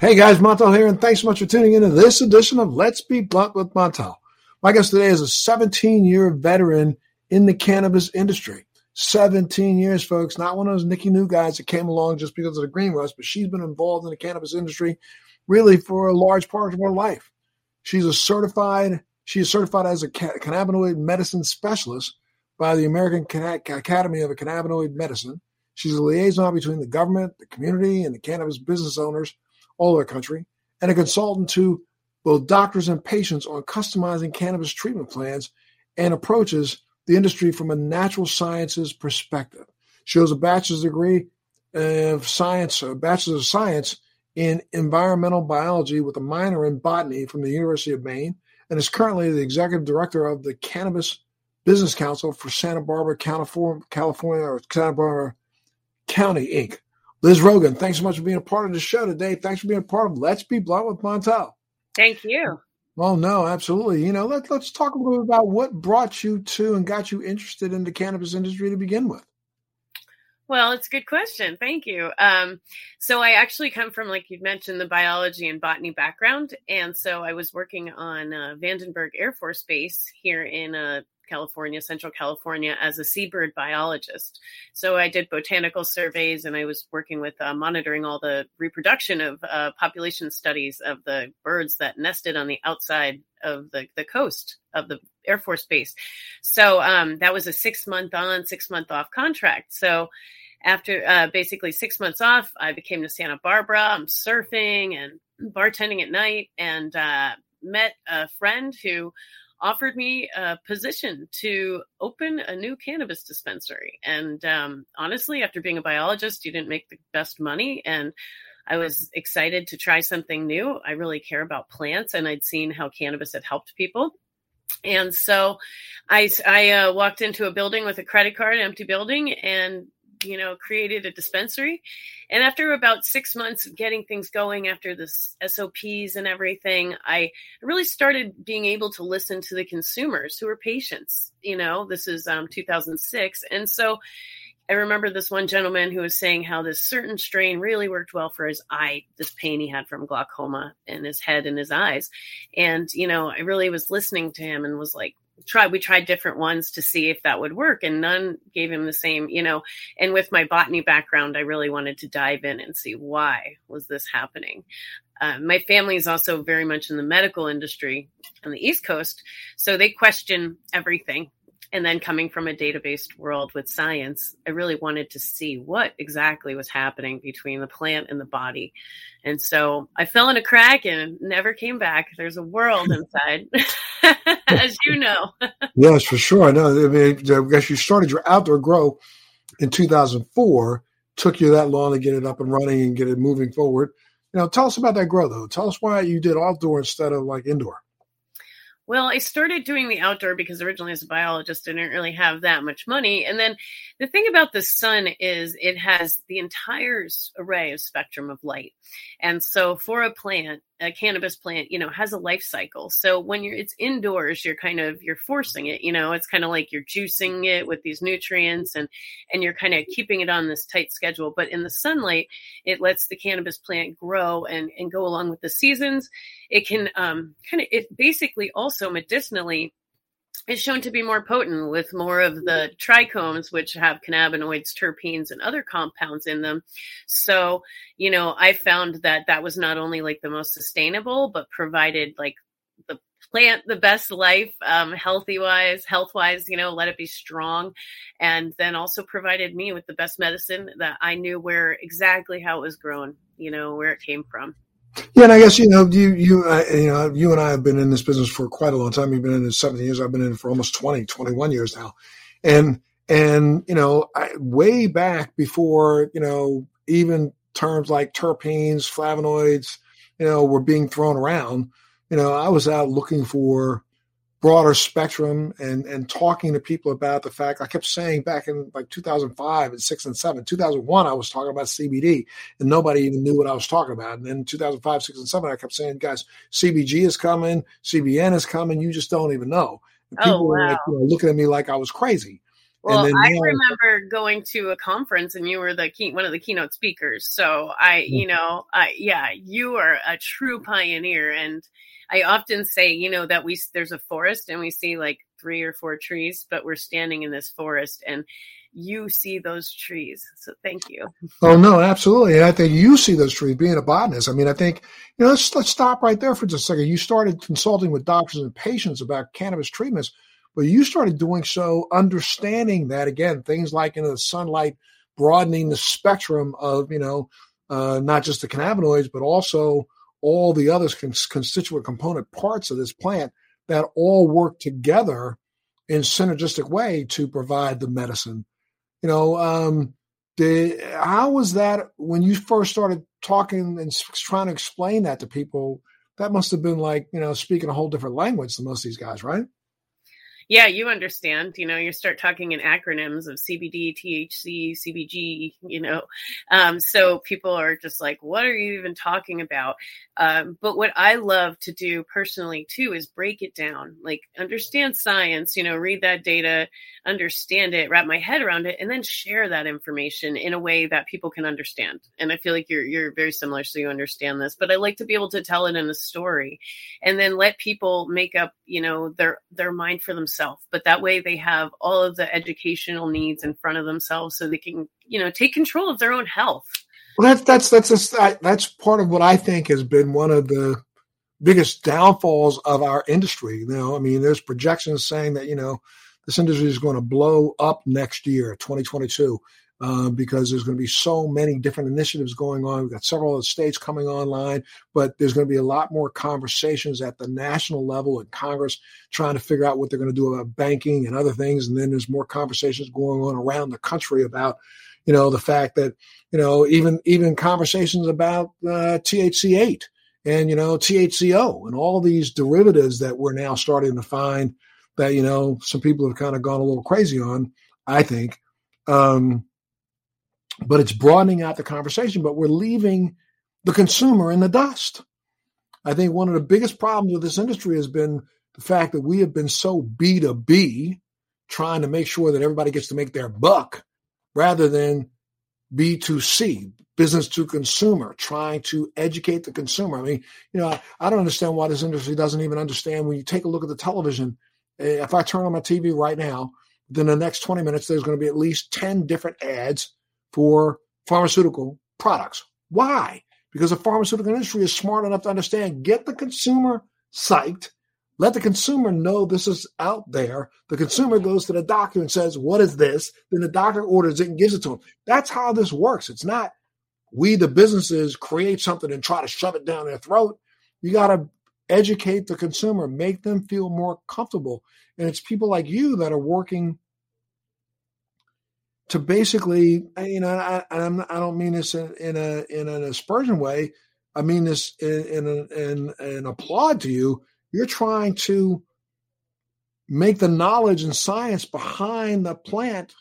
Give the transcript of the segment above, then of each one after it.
Hey guys, Montel here, and thanks so much for tuning into this edition of Let's Be Blunt with Montel. My guest today is a 17 year veteran in the cannabis industry. 17 years, folks. Not one of those Nicky New guys that came along just because of the green rush, but she's been involved in the cannabis industry really for a large part of her life. She's a certified, she is certified as a cannabinoid medicine specialist by the American Academy of Cannabinoid Medicine. She's a liaison between the government, the community, and the cannabis business owners all over the country, and a consultant to both doctors and patients on customizing cannabis treatment plans and approaches the industry from a natural sciences perspective. She has a bachelor's degree of science, a bachelor's of science in environmental biology with a minor in botany from the University of Maine, and is currently the executive director of the Cannabis Business Council for Santa Barbara, California, California or Santa Barbara County, Inc. Liz Rogan, thanks so much for being a part of the show today. Thanks for being a part of Let's Be Blunt with Montel. Thank you. Well, no, absolutely. You know, let, let's talk a little bit about what brought you to and got you interested in the cannabis industry to begin with. Well, it's a good question. Thank you. Um, so I actually come from, like you mentioned, the biology and botany background, and so I was working on uh, Vandenberg Air Force Base here in uh, California, Central California, as a seabird biologist. So I did botanical surveys and I was working with uh, monitoring all the reproduction of uh, population studies of the birds that nested on the outside of the, the coast of the Air Force Base. So um, that was a six month on, six month off contract. So after uh, basically six months off, I became to Santa Barbara. I'm surfing and bartending at night and uh, met a friend who offered me a position to open a new cannabis dispensary. And um, honestly, after being a biologist, you didn't make the best money. And I was excited to try something new. I really care about plants, and I'd seen how cannabis had helped people. And so I, I uh, walked into a building with a credit card, empty building, and you know, created a dispensary. And after about six months of getting things going, after the SOPs and everything, I really started being able to listen to the consumers who were patients. You know, this is um, 2006. And so I remember this one gentleman who was saying how this certain strain really worked well for his eye, this pain he had from glaucoma in his head and his eyes. And, you know, I really was listening to him and was like, try we tried different ones to see if that would work and none gave him the same you know and with my botany background i really wanted to dive in and see why was this happening uh, my family is also very much in the medical industry on the east coast so they question everything and then coming from a database world with science, I really wanted to see what exactly was happening between the plant and the body. And so I fell in a crack and never came back. There's a world inside, as you know. yes, for sure. I know. I mean, I guess you started your outdoor grow in 2004. Took you that long to get it up and running and get it moving forward. You know, tell us about that grow, though. Tell us why you did outdoor instead of like indoor. Well, I started doing the outdoor because originally as a biologist, I didn't really have that much money. And then the thing about the sun is it has the entire array of spectrum of light. And so for a plant, a cannabis plant, you know, has a life cycle. So when you're it's indoors, you're kind of you're forcing it, you know, it's kind of like you're juicing it with these nutrients and and you're kind of keeping it on this tight schedule. But in the sunlight, it lets the cannabis plant grow and and go along with the seasons. It can um kind of it basically also medicinally is shown to be more potent with more of the trichomes, which have cannabinoids, terpenes, and other compounds in them. So, you know, I found that that was not only like the most sustainable, but provided like the plant the best life, um, healthy wise, health wise, you know, let it be strong. And then also provided me with the best medicine that I knew where exactly how it was grown, you know, where it came from. Yeah, and I guess you know you you you know you and I have been in this business for quite a long time. You've been in it 17 years. I've been in it for almost 20, 21 years now, and and you know I, way back before you know even terms like terpenes, flavonoids, you know, were being thrown around. You know, I was out looking for broader spectrum and and talking to people about the fact I kept saying back in like 2005 and 6 and 7 2001 I was talking about CBD and nobody even knew what I was talking about and then 2005 6 and 7 I kept saying guys CBG is coming CBN is coming you just don't even know And people oh, wow. were like, you know, looking at me like I was crazy. Well, I now, remember going to a conference and you were the key, one of the keynote speakers. So I, mm-hmm. you know, I, yeah, you are a true pioneer. And I often say, you know, that we, there's a forest and we see like three or four trees, but we're standing in this forest and you see those trees. So thank you. Oh no, absolutely. And I think you see those trees being a botanist. I mean, I think, you know, let's let's stop right there for just a second. You started consulting with doctors and patients about cannabis treatments, but you started doing so understanding that again, things like you know the sunlight broadening the spectrum of, you know, uh, not just the cannabinoids, but also all the other constituent component parts of this plant that all work together in synergistic way to provide the medicine. You know, um, did, how was that when you first started talking and trying to explain that to people? That must have been like, you know, speaking a whole different language than most of these guys, right? Yeah, you understand. You know, you start talking in acronyms of CBD, THC, CBG. You know, um, so people are just like, "What are you even talking about?" Um, but what I love to do personally too is break it down, like understand science. You know, read that data, understand it, wrap my head around it, and then share that information in a way that people can understand. And I feel like you're you're very similar, so you understand this. But I like to be able to tell it in a story, and then let people make up, you know, their their mind for themselves but that way they have all of the educational needs in front of themselves so they can you know take control of their own health. Well that's that's that's a, that's part of what i think has been one of the biggest downfalls of our industry. You know i mean there's projections saying that you know this industry is going to blow up next year 2022 uh, because there's going to be so many different initiatives going on. We've got several states coming online, but there's going to be a lot more conversations at the national level in Congress trying to figure out what they're going to do about banking and other things. And then there's more conversations going on around the country about, you know, the fact that, you know, even even conversations about uh, THC8 and you know THCO and all these derivatives that we're now starting to find that you know some people have kind of gone a little crazy on. I think. Um, but it's broadening out the conversation, but we're leaving the consumer in the dust. I think one of the biggest problems with this industry has been the fact that we have been so B2B, trying to make sure that everybody gets to make their buck rather than B2C, business to consumer, trying to educate the consumer. I mean, you know, I, I, don't understand why this industry doesn't even understand when you take a look at the television. Eh, if I turn on my TV right now, then the next 20 minutes, there's going to be at least 10 different ads for pharmaceutical products. Why? Because the pharmaceutical industry is smart enough to understand get the consumer psyched, let the consumer know this is out there. The consumer goes to the doctor and says, What is this? Then the doctor orders it and gives it to him. That's how this works. It's not we, the businesses, create something and try to shove it down their throat. You got to educate the consumer, make them feel more comfortable. And it's people like you that are working to basically, you know, I, I'm, I don't mean this in, in a in an aspersion way. I mean this in in, in an applaud to you. You're trying to make the knowledge and science behind the plant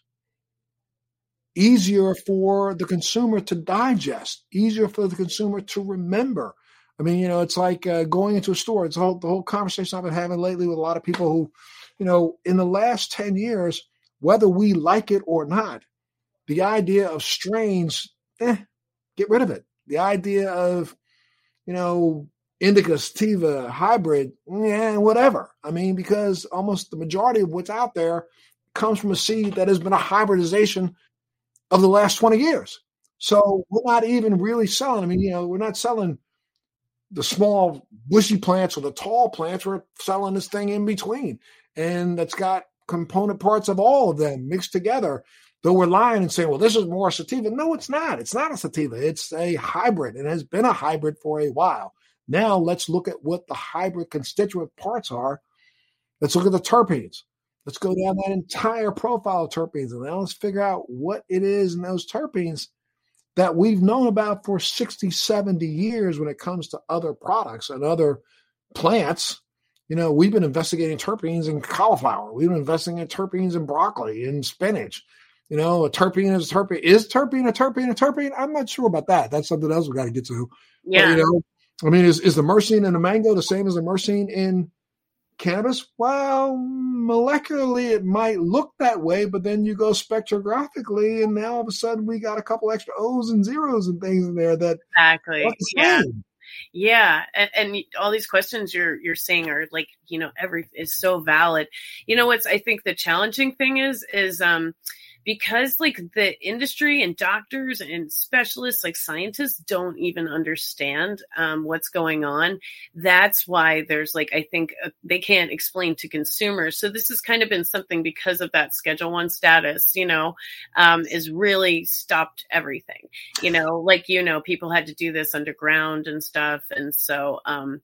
easier for the consumer to digest, easier for the consumer to remember. I mean, you know, it's like uh, going into a store. It's all, the whole conversation I've been having lately with a lot of people who, you know, in the last 10 years, whether we like it or not. The idea of strains, eh, get rid of it. The idea of, you know, indica sativa hybrid, yeah, whatever. I mean, because almost the majority of what's out there comes from a seed that has been a hybridization of the last 20 years. So we're not even really selling. I mean, you know, we're not selling the small bushy plants or the tall plants. We're selling this thing in between. And that's got component parts of all of them mixed together. Though we're lying and saying, well, this is more sativa. No, it's not. It's not a sativa. It's a hybrid. It has been a hybrid for a while. Now let's look at what the hybrid constituent parts are. Let's look at the terpenes. Let's go down that entire profile of terpenes and now let's figure out what it is in those terpenes that we've known about for 60, 70 years when it comes to other products and other plants you know, we've been investigating terpenes in cauliflower. We've been investigating terpenes in broccoli and spinach. You know, a terpene is a terpene. Is terpene a terpene a terpene? I'm not sure about that. That's something else we got to get to. Yeah. But, you know, I mean, is, is the myrcene in a mango the same as the myrcene in cannabis, well, molecularly it might look that way, but then you go spectrographically, and now all of a sudden we got a couple extra O's and zeros and things in there that exactly, yeah. Yeah, and, and, all these questions you're you're saying are like you know every is so valid. You know what's I think the challenging thing is is um because like the industry and doctors and specialists like scientists don't even understand um, what's going on that's why there's like i think uh, they can't explain to consumers. So this has kind of been something because of that schedule one status you know um, is really stopped everything. You know like you know people had to do this underground and stuff. And so um,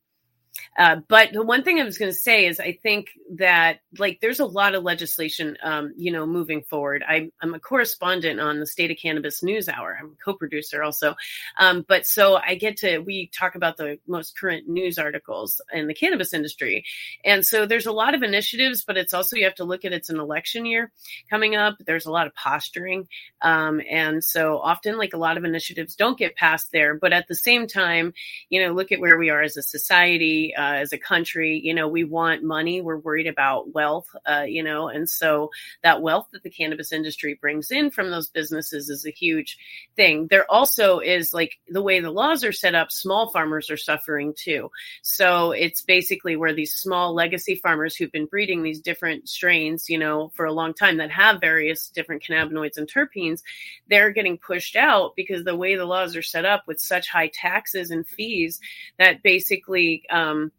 uh, but the one thing I was going to say is I think that like there's a lot of legislation, um, you know, moving forward. I, am a correspondent on the State of Cannabis News Hour. I'm a co-producer also, um, but so I get to we talk about the most current news articles in the cannabis industry, and so there's a lot of initiatives, but it's also you have to look at it's an election year coming up. There's a lot of posturing, um, and so often like a lot of initiatives don't get passed there. But at the same time, you know, look at where we are as a society uh, as a country. You know, we want money. We're worried about wealth. Uh, you know, and so that wealth that the cannabis industry brings in from those businesses is a huge thing. There also is like the way the laws are set up. Small farmers are suffering too. So it's basically where these small legacy farmers who've been breeding these different strains, you know, for a long time that have various different cannabinoids and terpenes, they're getting pushed out because the way the laws are set up with such high taxes and fees that basically um, um,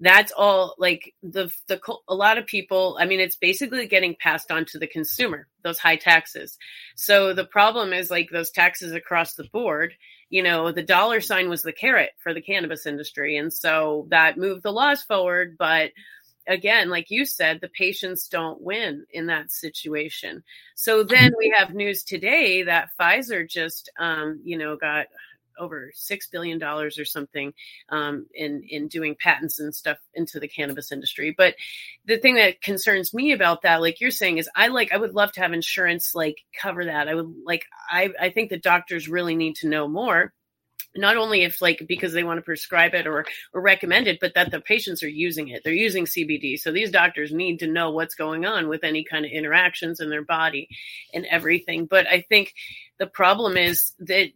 that's all like the the a lot of people i mean it's basically getting passed on to the consumer those high taxes. So the problem is like those taxes across the board you know the dollar sign was the carrot for the cannabis industry. And so that moved the laws forward. But again like you said the patients don't win in that situation. So then we have news today that pfizer just um, you know got over six billion dollars or something um, in in doing patents and stuff into the cannabis industry. But the thing that concerns me about that, like you're saying, is I like I would love to have insurance like cover that. I would like I I think the doctors really need to know more not only if like because they want to prescribe it or or recommend it but that the patients are using it they're using cbd so these doctors need to know what's going on with any kind of interactions in their body and everything but i think the problem is that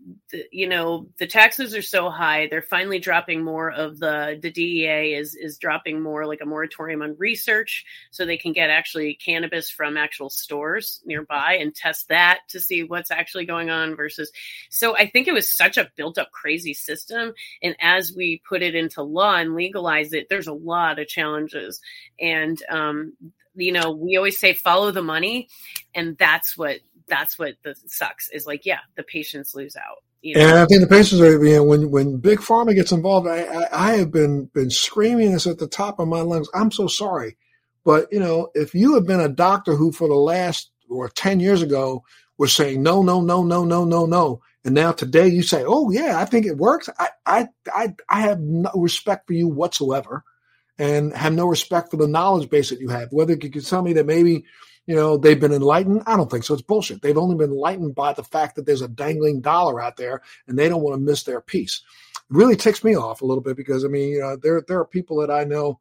you know the taxes are so high they're finally dropping more of the the DEA is is dropping more like a moratorium on research so they can get actually cannabis from actual stores nearby and test that to see what's actually going on versus so I think it was such a built up crazy system and as we put it into law and legalize it there's a lot of challenges. And um you know we always say follow the money and that's what that's what the sucks is like yeah the patients lose out you know? and I think the patients are you know when when big pharma gets involved I, I, I have been been screaming this at the top of my lungs I'm so sorry but you know if you have been a doctor who for the last or 10 years ago was saying no no no no no no no and now today you say oh yeah I think it works I I I, I have no respect for you whatsoever and have no respect for the knowledge base that you have whether you can tell me that maybe you know, they've been enlightened. I don't think so. It's bullshit. They've only been enlightened by the fact that there's a dangling dollar out there and they don't want to miss their piece. It really ticks me off a little bit because I mean, you know, there there are people that I know,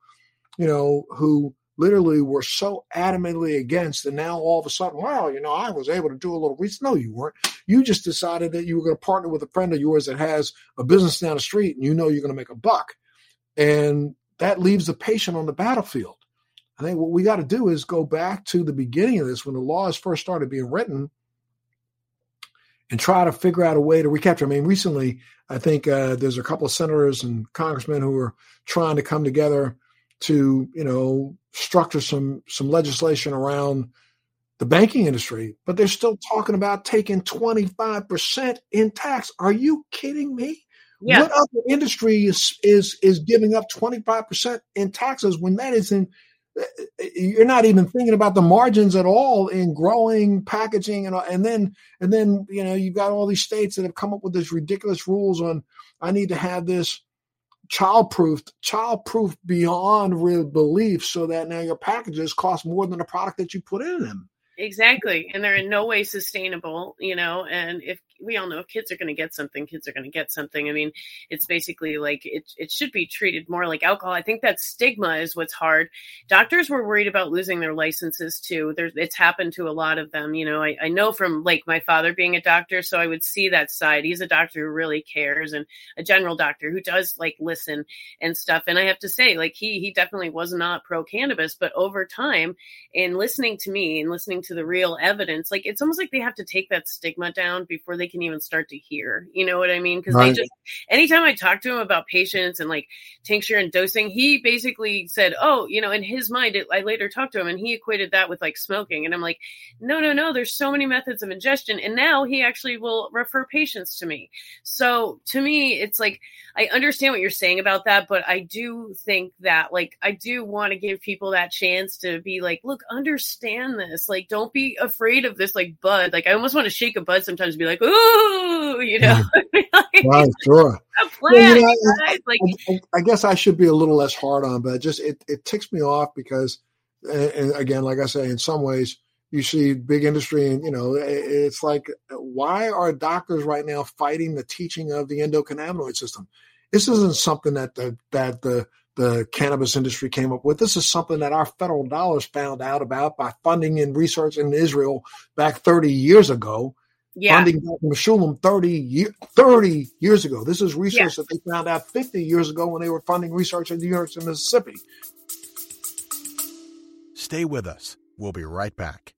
you know, who literally were so adamantly against, and now all of a sudden, well, you know, I was able to do a little research. No, you weren't. You just decided that you were going to partner with a friend of yours that has a business down the street, and you know you're going to make a buck, and that leaves the patient on the battlefield. I think what we got to do is go back to the beginning of this when the laws first started being written and try to figure out a way to recapture. I mean, recently, I think uh, there's a couple of senators and congressmen who are trying to come together to, you know, structure some some legislation around the banking industry, but they're still talking about taking 25% in tax. Are you kidding me? Yeah. What other industry is is is giving up 25% in taxes when that is in you're not even thinking about the margins at all in growing packaging and and then and then you know you've got all these states that have come up with these ridiculous rules on I need to have this child proof child proof beyond real belief so that now your packages cost more than the product that you put in them Exactly. And they're in no way sustainable, you know. And if we all know if kids are going to get something, kids are going to get something. I mean, it's basically like it, it should be treated more like alcohol. I think that stigma is what's hard. Doctors were worried about losing their licenses too. There's, it's happened to a lot of them. You know, I, I know from like my father being a doctor, so I would see that side. He's a doctor who really cares and a general doctor who does like listen and stuff. And I have to say, like, he, he definitely was not pro cannabis, but over time, in listening to me and listening to the real evidence, like it's almost like they have to take that stigma down before they can even start to hear. You know what I mean? Because right. they just anytime I talk to him about patients and like tincture and dosing, he basically said, "Oh, you know," in his mind, it, I later talked to him and he equated that with like smoking, and I'm like, "No, no, no. There's so many methods of ingestion," and now he actually will refer patients to me. So to me, it's like I understand what you're saying about that, but I do think that like I do want to give people that chance to be like, look, understand this. Like, don't be afraid of this like bud. Like I almost want to shake a bud sometimes and be like, ooh, you know. right, sure. Well, you know, I, like, I, I, guess I should be a little less hard on, but just it, it ticks me off because, and again, like I say, in some ways, you see big industry and you know it's like why are doctors right now fighting the teaching of the endocannabinoid system this isn't something that the that the the cannabis industry came up with. This is something that our federal dollars found out about by funding and research in Israel back 30 years ago. Yeah. Funding Dr. Mechoulam 30, year, 30 years ago. This is research that they found out 50 years ago when they were funding research at the University of Mississippi. Stay with us. We'll be right back.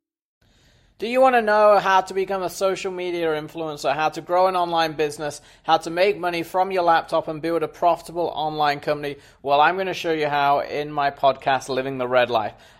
Do you want to know how to become a social media influencer, how to grow an online business, how to make money from your laptop and build a profitable online company? Well, I'm going to show you how in my podcast, Living the Red Life.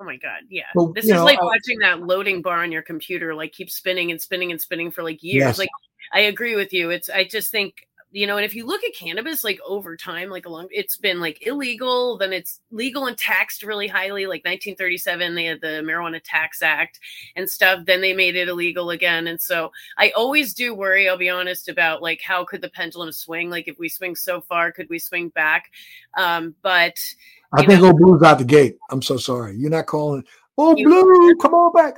Oh my god, yeah. Well, this is know, like uh, watching that loading bar on your computer like keep spinning and spinning and spinning for like years. Yes. Like I agree with you. It's I just think you know and if you look at cannabis like over time like along it's been like illegal then it's legal and taxed really highly like 1937 they had the marijuana tax act and stuff then they made it illegal again and so i always do worry i'll be honest about like how could the pendulum swing like if we swing so far could we swing back um but I think know, old Blue's out the gate. I'm so sorry. You're not calling. Oh, Blue, come on back.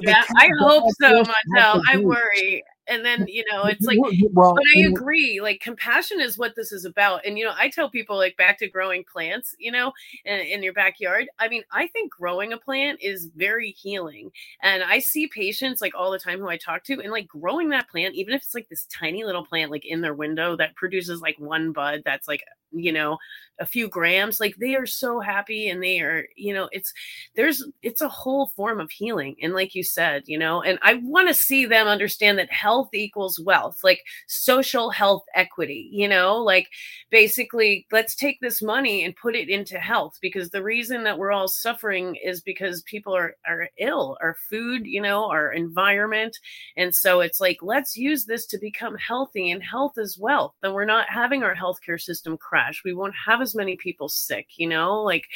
Yeah, I hope so, Montel. I worry and then you know it's like well, but i agree like compassion is what this is about. And you know i tell people like back to growing plants you know in, in, your backyard i mean i think growing a plant is very healing. And i see patients like all the time who i talk to and like growing that plant even if it's like this tiny little plant like in their window that produces like one bud that's like you know a few grams like they are so happy and they are you know it's there's it's a whole form of healing. And like you said you know and i want to see them understand that health equals wealth like social health equity you know? Like basically let's take this money and put it into health because the reason that we're all suffering is because people are are ill our food you know our environment. And so it's like let's use this to become healthy and health is wealth. Then we're not having our healthcare system crash. We won't have as many people sick, you know, like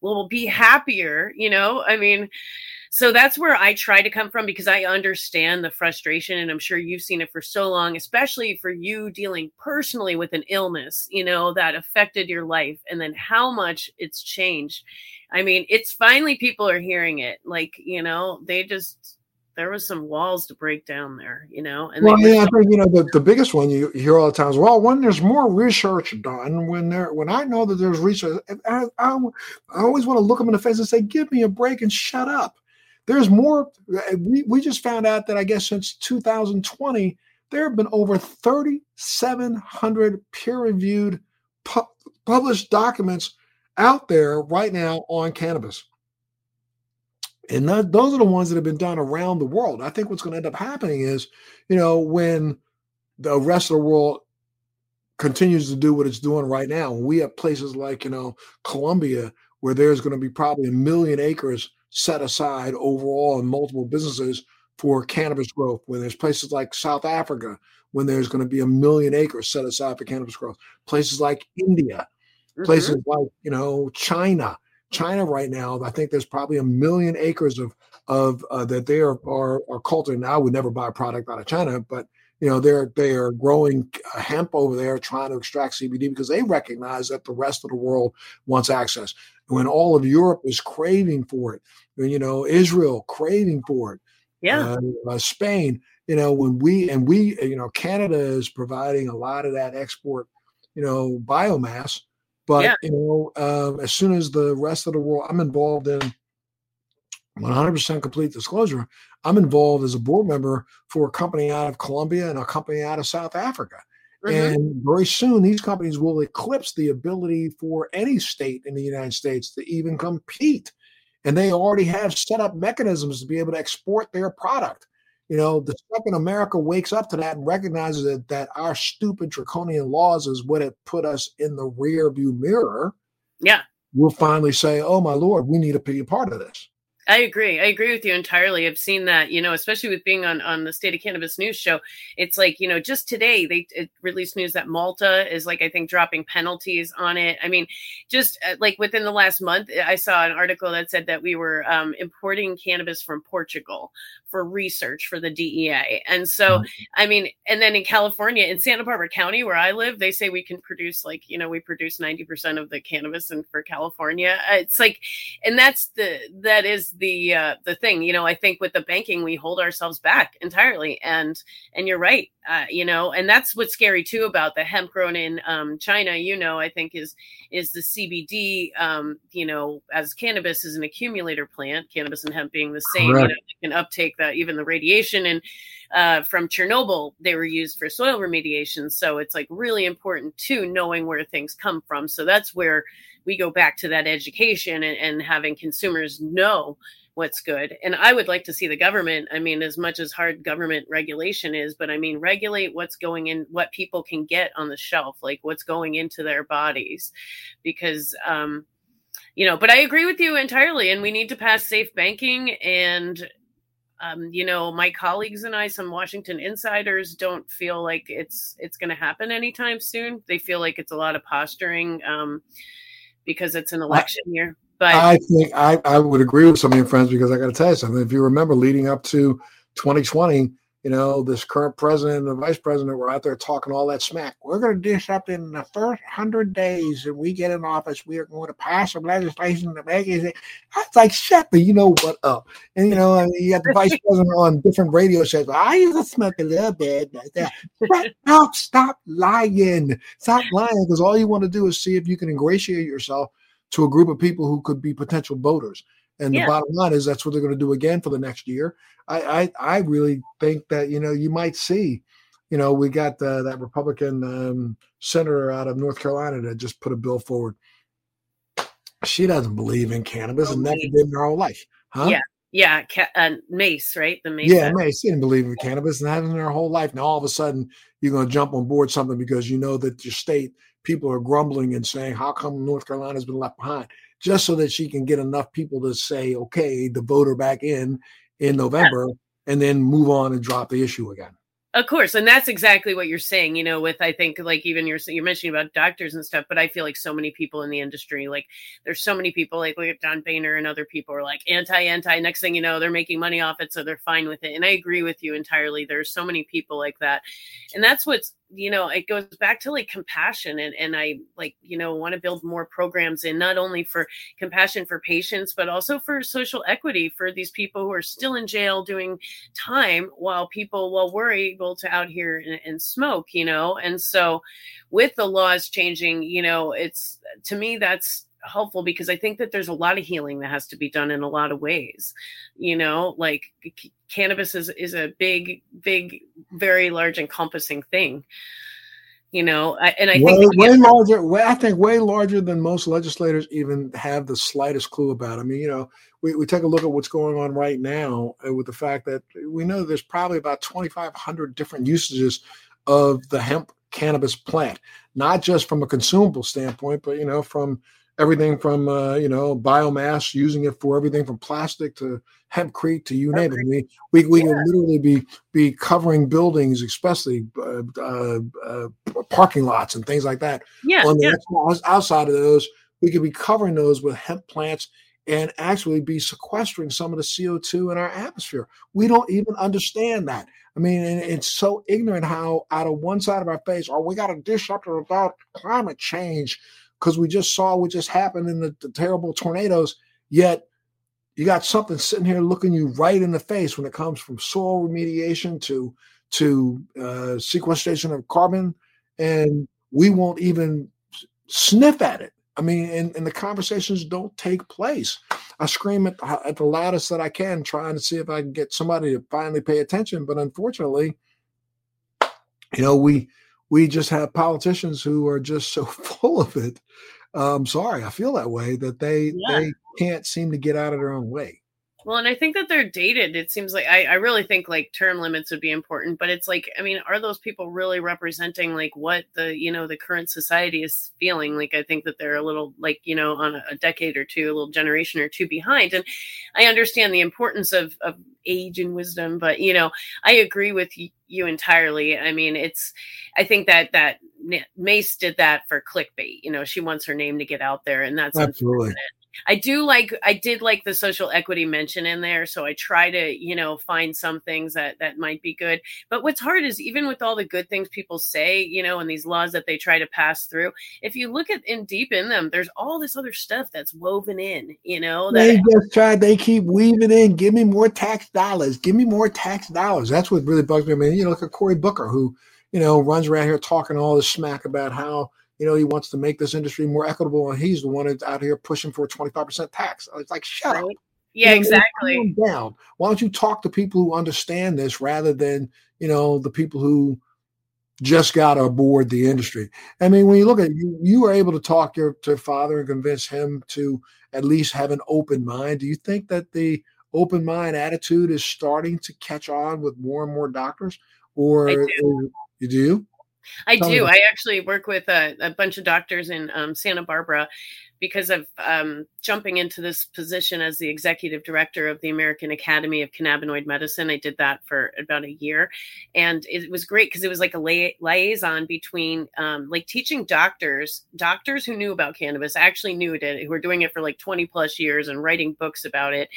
we'll be happier, you know. I mean, so that's where I try to come from because I understand the frustration and I'm sure you've seen it for so long, especially for you dealing personally with an illness, you know, that affected your life and then how much it's changed. I mean, it's finally people are hearing it. Like, you know, they just there was some walls to break down there, you know. And well, yeah, I think you know the, the biggest one you hear all the time is well, when there's more research done, when there when I know that there's research, I, I, um, I always want to look them in the face and say, "Give me a break and shut up." There's more. Uh, we we just found out that I guess since 2020 there have been over 3,700 peer-reviewed pu- published documents out there right now on cannabis. And that, those are the ones that have been done around the world. I think what's going to end up happening is, you know, when the rest of the world continues to do what it's doing right now, we have places like, you know, Colombia, where there's going to be probably a million acres set aside overall in multiple businesses for cannabis growth. When there's places like South Africa, when there's going to be a million acres set aside for cannabis growth, places like India, mm-hmm. places like you know China. China right now, I think there's probably a million acres of of uh, that they are, are are cultivating. I would never buy a product out of China, but you know they're they are growing hemp over there, trying to extract CBD because they recognize that the rest of the world wants access. When all of Europe is craving for it, you know Israel craving for it, yeah, uh, uh, Spain. You know when we and we, you know Canada is providing a lot of that export, you know biomass. But yeah. you know, uh, as soon as the rest of the world, I'm involved in 100% complete disclosure, I'm involved as a board member for a company out of Colombia and a company out of South Africa. Mm-hmm. And very soon, these companies will eclipse the ability for any state in the United States to even compete. And they already have set up mechanisms to be able to export their product. You know, the second America wakes up to that and recognizes that, that our stupid draconian laws is what it put us in the rear view mirror. Yeah. We'll finally say, oh, my Lord, we need to be a part of this. I agree. I agree with you entirely. I've seen that, you know, especially with being on on the State of Cannabis News show. It's like, you know, just today they released news that Malta is like I think dropping penalties on it. I mean, just uh, like within the last month, I saw an article that said that we were um, importing cannabis from Portugal for research for the DEA. And so, mm-hmm. I mean, and then in California, in Santa Barbara County, where I live, they say we can produce like, you know, we produce 90% of the cannabis and for California. Uh, it's like, and that's the, that is the, uh, the thing, you know, I think with the banking, we hold ourselves back entirely. And, and you're right, uh, you know, and that's what's scary too about the hemp grown in um, China, you know, I think is, is the CBD, um, you know, as cannabis is an accumulator plant, cannabis and hemp being the same, you know, can uptake that even the radiation and uh, from Chernobyl, they were used for soil remediation. So it's like really important to knowing where things come from. So that's where we go back to that education and, and having consumers know what's good. And I would like to see the government, I mean, as much as hard government regulation is, but I mean, regulate what's going in, what people can get on the shelf, like what's going into their bodies. Because, um, you know, but I agree with you entirely. And we need to pass safe banking and um, you know, my colleagues and I, some Washington insiders, don't feel like it's it's going to happen anytime soon. They feel like it's a lot of posturing um, because it's an election I, year. But I think I, I would agree with some of your friends because I got to tell you something. If you remember, leading up to 2020, you know, this current president and the vice president were out there talking all that smack. We're going to do something in the first hundred days if we get in office. We are going to pass some legislation to make it. I was like, shut the, you know what up. And, you know, you got the vice president on different radio shows. I used to smoke a little bit like that. no, stop lying. Stop lying because all you want to do is see if you can ingratiate yourself to a group of people who could be potential voters. And yeah. the bottom line is that's what they're going to do again for the next year. I, I, I really think that you know you might see, you know, we got uh, that Republican um, senator out of North Carolina that just put a bill forward. She doesn't believe in cannabis oh, and never did in her whole life, huh? Yeah, yeah, uh, Mace, right? The Mace. Yeah, Mace. She didn't believe in cannabis and hasn't in her whole life. Now all of a sudden you're going to jump on board something because you know that your state people are grumbling and saying, "How come North Carolina's been left behind?" Just so that she can get enough people to say, "Okay, to vote her back in in November," yeah. and then move on and drop the issue again. Of course, and that's exactly what you're saying. You know, with I think like even you're you're mentioning about doctors and stuff, but I feel like so many people in the industry, like there's so many people, like look at John Boehner and other people are like anti anti. Next thing you know, they're making money off it, so they're fine with it. And I agree with you entirely. There's so many people like that, and that's what's you know it goes back to like compassion and and i like you know want to build more programs in not only for compassion for patients but also for social equity for these people who are still in jail doing time while people while we're able to out here and, and smoke you know? And so with the laws changing you know it's to me that's helpful because I think that there's a lot of healing that has to be done in a lot of ways. You know, like c- cannabis is is a big, big, very large, encompassing thing. You know, I, and I way, think way larger. Way, I think way larger than most legislators even have the slightest clue about. I mean, you know, we, we take a look at what's going on right now uh, with the fact that we know there's probably about 2,500 different usages of the hemp cannabis plant, not just from a consumable standpoint, but you know, from everything from uh, you know biomass, using it for everything from plastic to hempcrete to you name it. We we, we yeah. can literally be be covering buildings, especially uh, uh, uh, parking lots and things like that. Yeah, on the yeah. outside of those, we could be covering those with hemp plants and actually be sequestering some of the CO2 in our atmosphere. We don't even understand that. I mean, it's so ignorant how out of one side of our face, oh, we got to do something about climate change because we just saw what just happened in the, the terrible tornadoes. Yet you got something sitting here looking you right in the face when it comes from soil remediation to to uh, sequestration of carbon, and we won't even sniff at it. I mean, and, and the conversations don't take place. I scream at the, at the loudest that I can, trying to see if I can get somebody to finally pay attention. But unfortunately, you know, we we just have politicians who are just so full of it. I'm sorry, I feel that way that they yeah. they can't seem to get out of their own way. Well, and I think that they're dated. It seems like I, I really think like term limits would be important, but it's like, I mean, are those people really representing like what the, you know, the current society is feeling? Like, I think that they're a little like, you know, on a, a decade or two, a little generation or two behind. And I understand the importance of, of age and wisdom, but, you know, I agree with you entirely. I mean, it's, I think that, that Mace did that for clickbait. You know, she wants her name to get out there and that's absolutely. I do like I did like the social equity mention in there, so I try to you know find some things that that might be good. But what's hard is even with all the good things people say, you know, and these laws that they try to pass through, if you look at in deep in them, there's all this other stuff that's woven in, you know. They just try. They keep weaving in. Give me more tax dollars. Give me more tax dollars. That's what really bugs me. I mean, you know, look at Cory Booker, who you know runs around here talking all this smack about how you know, he wants to make this industry more equitable, and he's the one that's out here pushing for a 25% tax. It's like, shut right. up. Yeah, you know, exactly. Down. Why don't you talk to people who understand this rather than, you know, the people who just got aboard the industry? I mean, when you look at you, you were able to talk your to father and convince him to at least have an open mind. Do you think that the open mind attitude is starting to catch on with more and more doctors? Or, or you do? I do. I actually work with a, a bunch of doctors in um, Santa Barbara because of um, jumping into this position as the executive director of the American Academy of Cannabinoid Medicine. I did that for about a year, and it was great because it was like a li- liaison between um, like teaching doctors, doctors who knew about cannabis, actually knew it, who were doing it for like 20 plus years and writing books about it.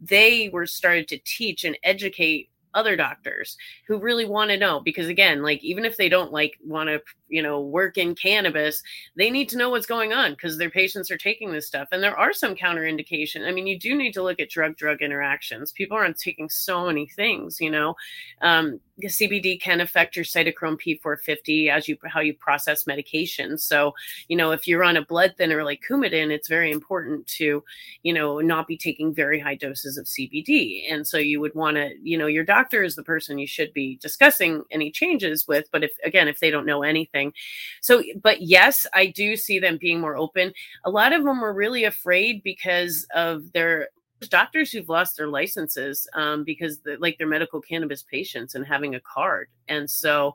They were started to teach and educate other doctors who really want to know because again like even if they don't like want to you know work in cannabis they need to know what's going on because their patients are taking this stuff and there are some counterindication i mean you do need to look at drug drug interactions people aren't taking so many things you know um, CBD can affect your cytochrome P450 as you how you process medications. So, you know, if you're on a blood thinner like Coumadin, it's very important to, you know, not be taking very high doses of CBD. And so you would want to, you know, your doctor is the person you should be discussing any changes with. But if again, if they don't know anything, so but yes, I do see them being more open. A lot of them were really afraid because of their doctors who've lost their licenses um, because the, like they're medical cannabis patients and having a card and so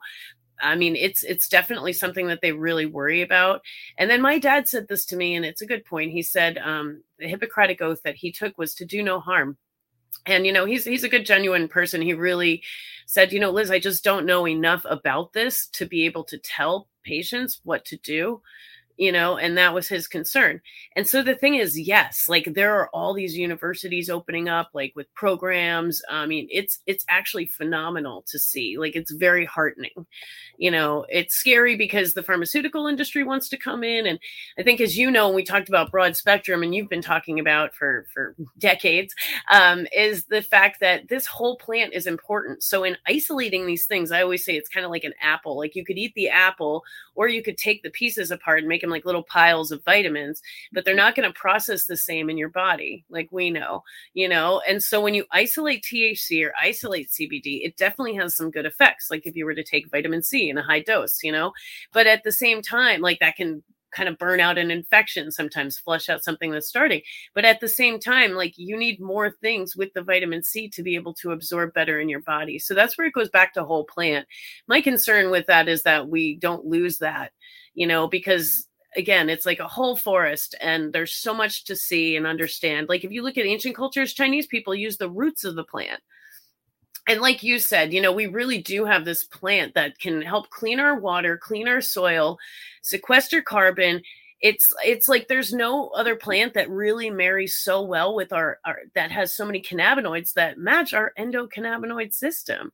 i mean it's it's definitely something that they really worry about and then my dad said this to me and it's a good point he said um, the hippocratic oath that he took was to do no harm and you know he's he's a good genuine person. He really said you know liz i just don't know enough about this to be able to tell patients what to do you know, and that was his concern. And so the thing is, yes, like there are all these universities opening up, like with programs. I mean, it's it's actually phenomenal to see. Like it's very heartening. You know, it's scary because the pharmaceutical industry wants to come in, and I think, as you know, we talked about broad spectrum, and you've been talking about for for decades, um, is the fact that this whole plant is important. So in isolating these things, I always say it's kind of like an apple. Like you could eat the apple, or you could take the pieces apart and make them like little piles of vitamins, but they're not going to process the same in your body, like we know, you know. And so when you isolate THC or isolate CBD, it definitely has some good effects. Like if you were to take vitamin C in a high dose, you know, but at the same time, like that can kind of burn out an infection sometimes flush out something that's starting but at the same time like you need more things with the vitamin c to be able to absorb better in your body so that's where it goes back to whole plant my concern with that is that we don't lose that you know because again, it's like a whole forest, and there's so much to see and understand. Like if you look at ancient cultures, Chinese people use the roots of the plant. And like you said, you know, we really do have this plant that can help clean our water, clean our soil, sequester carbon, it's it's like there's no other plant that really marries so well with our, our that has so many cannabinoids that match our endocannabinoid system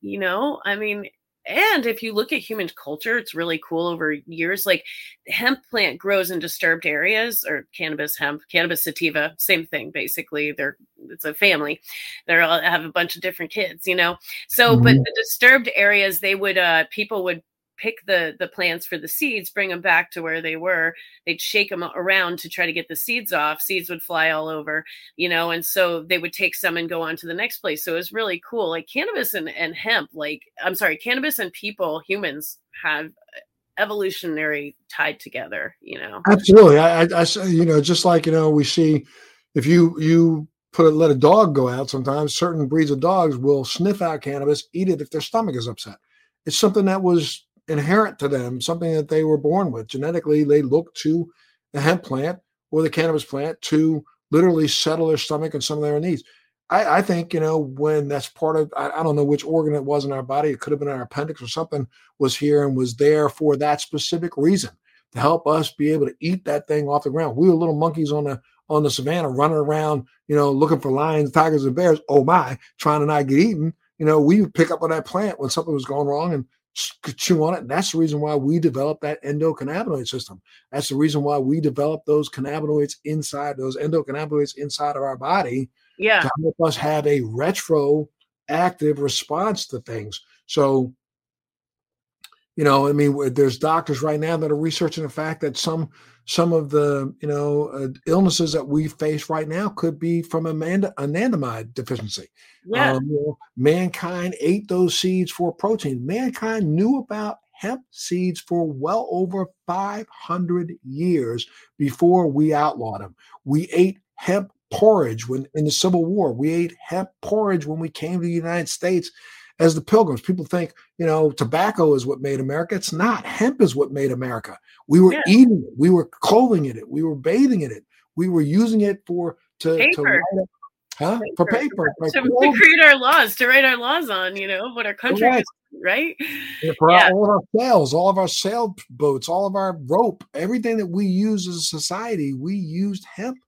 you know i mean and if you look at human culture it's really cool over years like hemp plant grows in disturbed areas or cannabis hemp cannabis sativa same thing basically they're it's a family they all have a bunch of different kids you know so mm-hmm. but the disturbed areas they would uh people would pick the the plants for the seeds, bring them back to where they were. They'd shake them around to try to get the seeds off. Seeds would fly all over, you know, and so they would take some and go on to the next place. So it was really cool. Like cannabis and, and hemp, like I'm sorry, cannabis and people, humans have evolutionary tied together, you know. Absolutely. I, I, I you know, just like, you know, we see if you you put a, let a dog go out sometimes certain breeds of dogs will sniff out cannabis eat it if their stomach is upset it's something that was inherent to them, something that they were born with. Genetically, they look to the hemp plant or the cannabis plant to literally settle their stomach and some of their needs. I, I think, you know, when that's part of, I, I, don't know which organ it was in our body, it could have been our appendix or something was here and was there for that specific reason to help us be able to eat that thing off the ground. We were little monkeys on the on the savannah running around, you know, looking for lions, tigers, and bears. Oh my, trying to not get eaten. You know, we would pick up on that plant when something was going wrong and chew on it. And that's the reason why we developed that endocannabinoid system. That's the reason why we developed those cannabinoids inside those endocannabinoids inside of our body. Yeah. To help us have a retroactive response to things. So, you know, I mean, there's doctors right now that are researching the fact that some some of the you know uh, illnesses that we face right now could be from a anandamide deficiency. Yeah. Um, you know, mankind ate those seeds for protein. Mankind knew about hemp seeds for well over 500 years before we outlawed them. We ate hemp porridge when in the Civil War. We ate hemp porridge when we came to the United States as the pilgrims. People think, you know, tobacco is what made America. It's not. Hemp is what made America. We were yeah. eating it. We were clothing in it. We were bathing in it. We were using it for to, paper. to huh? Paper. For paper. To, to, create our laws, to write our laws on, you know, what our country right. is, right? Yeah, for yeah. all of our sails, all of our sailboats, all of our rope, everything that we use as a society, we used hemp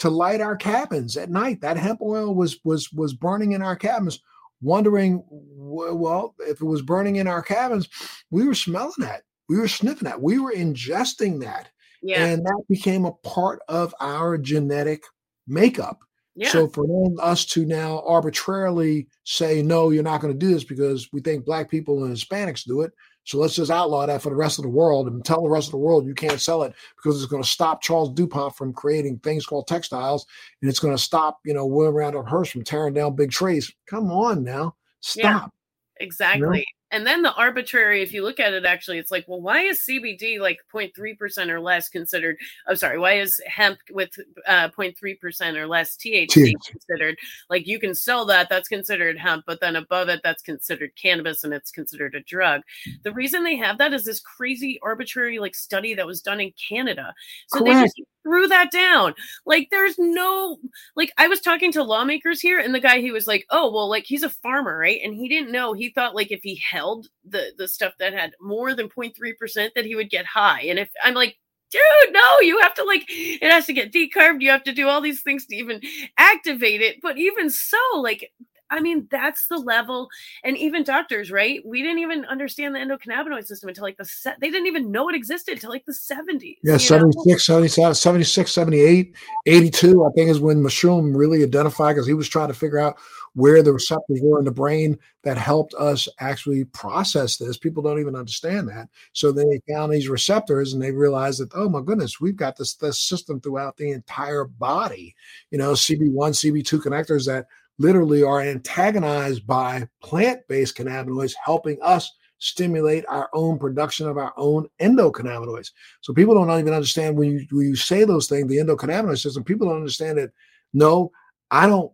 to light our cabins at night. That hemp oil was was was burning in our cabins wondering, well, if it was burning in our cabins, we were smelling that. We were sniffing that. We were ingesting that. Yeah. And that became a part of our genetic makeup. Yeah. So for us to now arbitrarily say, no, you're not going to do this because we think black people and Hispanics do it, so let's just outlaw that for the rest of the world and tell the rest of the world you can't sell it because it's going to stop Charles DuPont from creating things called textiles and it's going to stop, you know, William Randolph Hearst from tearing down big trees. Come on now. Stop. Yeah, exactly. You know? And then the arbitrary if you look at it actually it's like well why is cbd like 0.3% or less considered i'm sorry why is hemp with uh, 0.3% or less thc THC. considered like you can sell that that's considered hemp but then above it that's considered cannabis and it's considered a drug the reason they have that is this crazy arbitrary like study that was done in canada so Correct. they just threw that down. Like there's no like I was talking to lawmakers here and the guy he was like, "Oh, well like he's a farmer, right?" And he didn't know. He thought like if he held the the stuff that had more than 0.3% that he would get high. And if I'm like Dude, no, you have to like it has to get decarbed. You have to do all these things to even activate it. But even so, like I mean, that's the level. And even doctors, right? We didn't even understand the endocannabinoid system until like the set. They didn't even know it existed until like the 70s. Yeah, 76, 77, 76, 78, 82, I think is when Mechoulam really identified because he was trying to figure out where the receptors were in the brain that helped us actually process this. People don't even understand that. So they found these receptors and they realized that, oh my goodness, we've got this, this system throughout the entire body. You know, CB1, CB2 connectors that literally are antagonized by plant based cannabinoids, helping us stimulate our own production of our own endocannabinoids. So people don't even understand when you when you say those things, the endocannabinoid system, people don't understand that no, I don't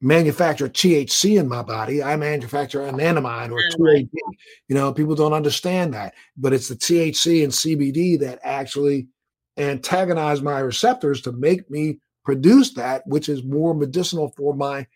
manufacture THC in my body. I manufacture anandamide or 2AG. You know, people don't understand that, but it's the THC and CBD that actually antagonize my receptors to make me produce that, which is more medicinal for my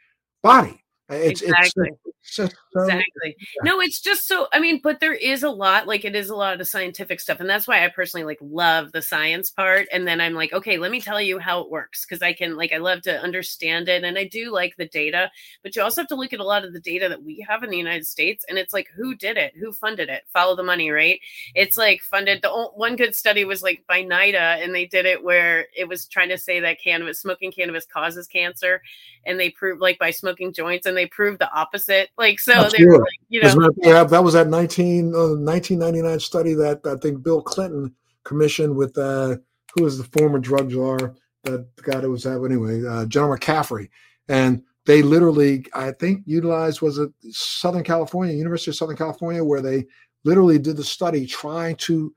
body. Uh, it's, exactly. It's, so, exactly. Yeah. No, it's just so. I mean, but there is a lot. Like it is a lot of the scientific stuff, and that's why I personally like love the science part. And then I'm like, okay, let me tell you how it works because I can like I love to understand it, and I do like the data. But you also have to look at a lot of the data that we have in the United States, and it's like who did it, who funded it, follow the money, right? It's like funded. The one good study was like by NIDA, and they did it where it was trying to say that cannabis, smoking cannabis, causes cancer, and they proved like by smoking joints and they proved the opposite. Like so they were like, you know yeah that was that 19 uh, 1999 study that i think bill clinton commissioned with uh who was the former drug czar that guy that was that anyway uh general mccaffrey. And they literally i think utilized was it southern california university of southern california where they literally did the study trying to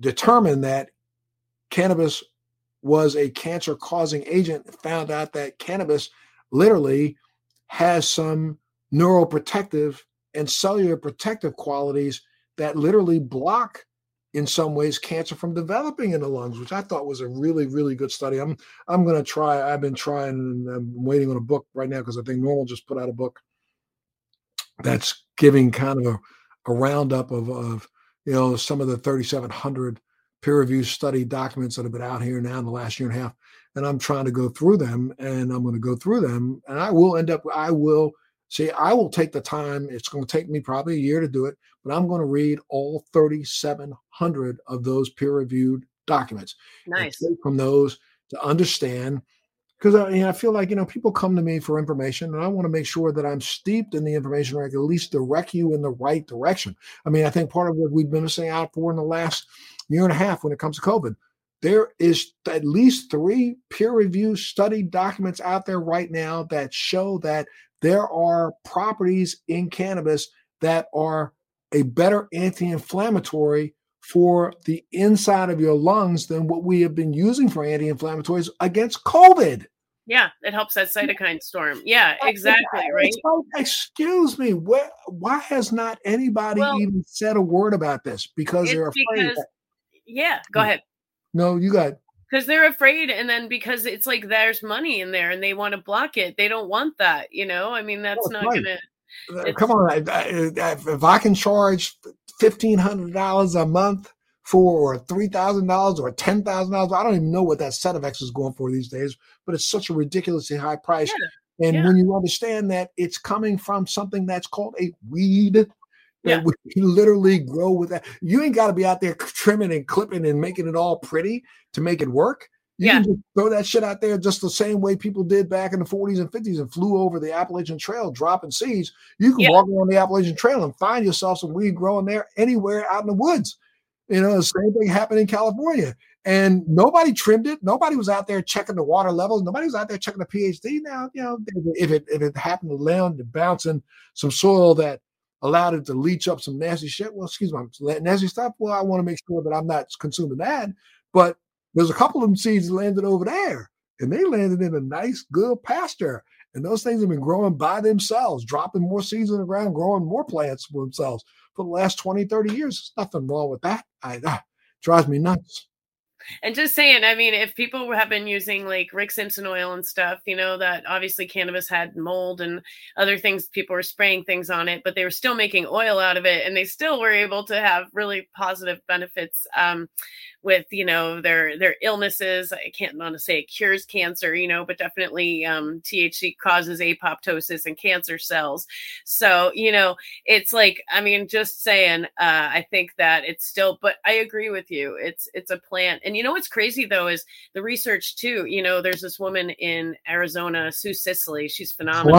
determine that cannabis was a cancer causing agent found out that cannabis literally has some neuroprotective and cellular protective qualities that literally block in some ways cancer from developing in the lungs which i thought was a really really good study. I'm i'm going to try i've been trying and i'm waiting on a book right now because i think NORML just put out a book that's giving kind of a, a roundup of of you know some of the 3700 peer reviewed study documents that have been out here now in the last year and a half and I'm trying to go through them and I'm going to go through them and I will end up, I will see, I will take the time. It's going to take me probably a year to do it, but I'm going to read all 3,700 of those peer reviewed documents. Nice. From those to understand because I, you know, I feel like you know people come to me for information, and I want to make sure that I'm steeped in the information, or I can at least direct you in the right direction. I mean, I think part of what we've been missing out for in the last year and a half when it comes to COVID there is at least three peer reviewed study documents out there right now that show that there are properties in cannabis that are a better anti-inflammatory for the inside of your lungs than what we have been using for anti-inflammatories against covid. Yeah it helps that cytokine storm. Yeah exactly right? excuse me where, why has not anybody well, even said a word about this? Because they're afraid because, yeah go hmm. ahead no, you got because they're afraid and then because it's like there's money in there and they want to block it they don't want that you know i mean that's oh, not right. gonna uh, come on I, I, if i can charge $1500 a month for or $3000 or $10000 i don't even know what that set of x is going for these days but it's such a ridiculously high price yeah. and yeah. when you understand that it's coming from something that's called a weed yeah. we literally grow with that. You ain't got to be out there trimming and clipping and making it all pretty to make it work. You yeah. can just throw that shit out there just the same way people did back in the 40s and 50s and flew over the Appalachian Trail dropping seeds. You can yeah. walk around the Appalachian Trail and find yourself some weed growing there anywhere out in the woods. You know, the same thing happened in California. And nobody trimmed it. Nobody was out there checking the water levels. Nobody was out there checking the pH. Now, you know, if it if it happened to land to bounce in some soil that allowed it to leach up some nasty shit. Well, excuse me, nasty stuff. Well, I want to make sure that I'm not consuming that. But there's a couple of them seeds landed over there, and they landed in a nice, good pasture. And those things have been growing by themselves, dropping more seeds in the ground, growing more plants for themselves for the last 20, 30 years. There's nothing wrong with that. I, ah, drives me nuts. And just saying, I mean, if people have been using like Rick Simpson oil and stuff, you know, that obviously cannabis had mold and other things, people were spraying things on it, but they were still making oil out of it and they still were able to have really positive benefits. Um, with you know their their illnesses. I can't want to say it cures cancer, you know, but definitely um, THC causes apoptosis and cancer cells. So you know, it's like I mean, just saying. Uh, I think that it's still, but I agree with you. It's it's a plant, and you know what's crazy though is the research too. You know, there's this woman in Arizona, Sue Sisley. She's phenomenal.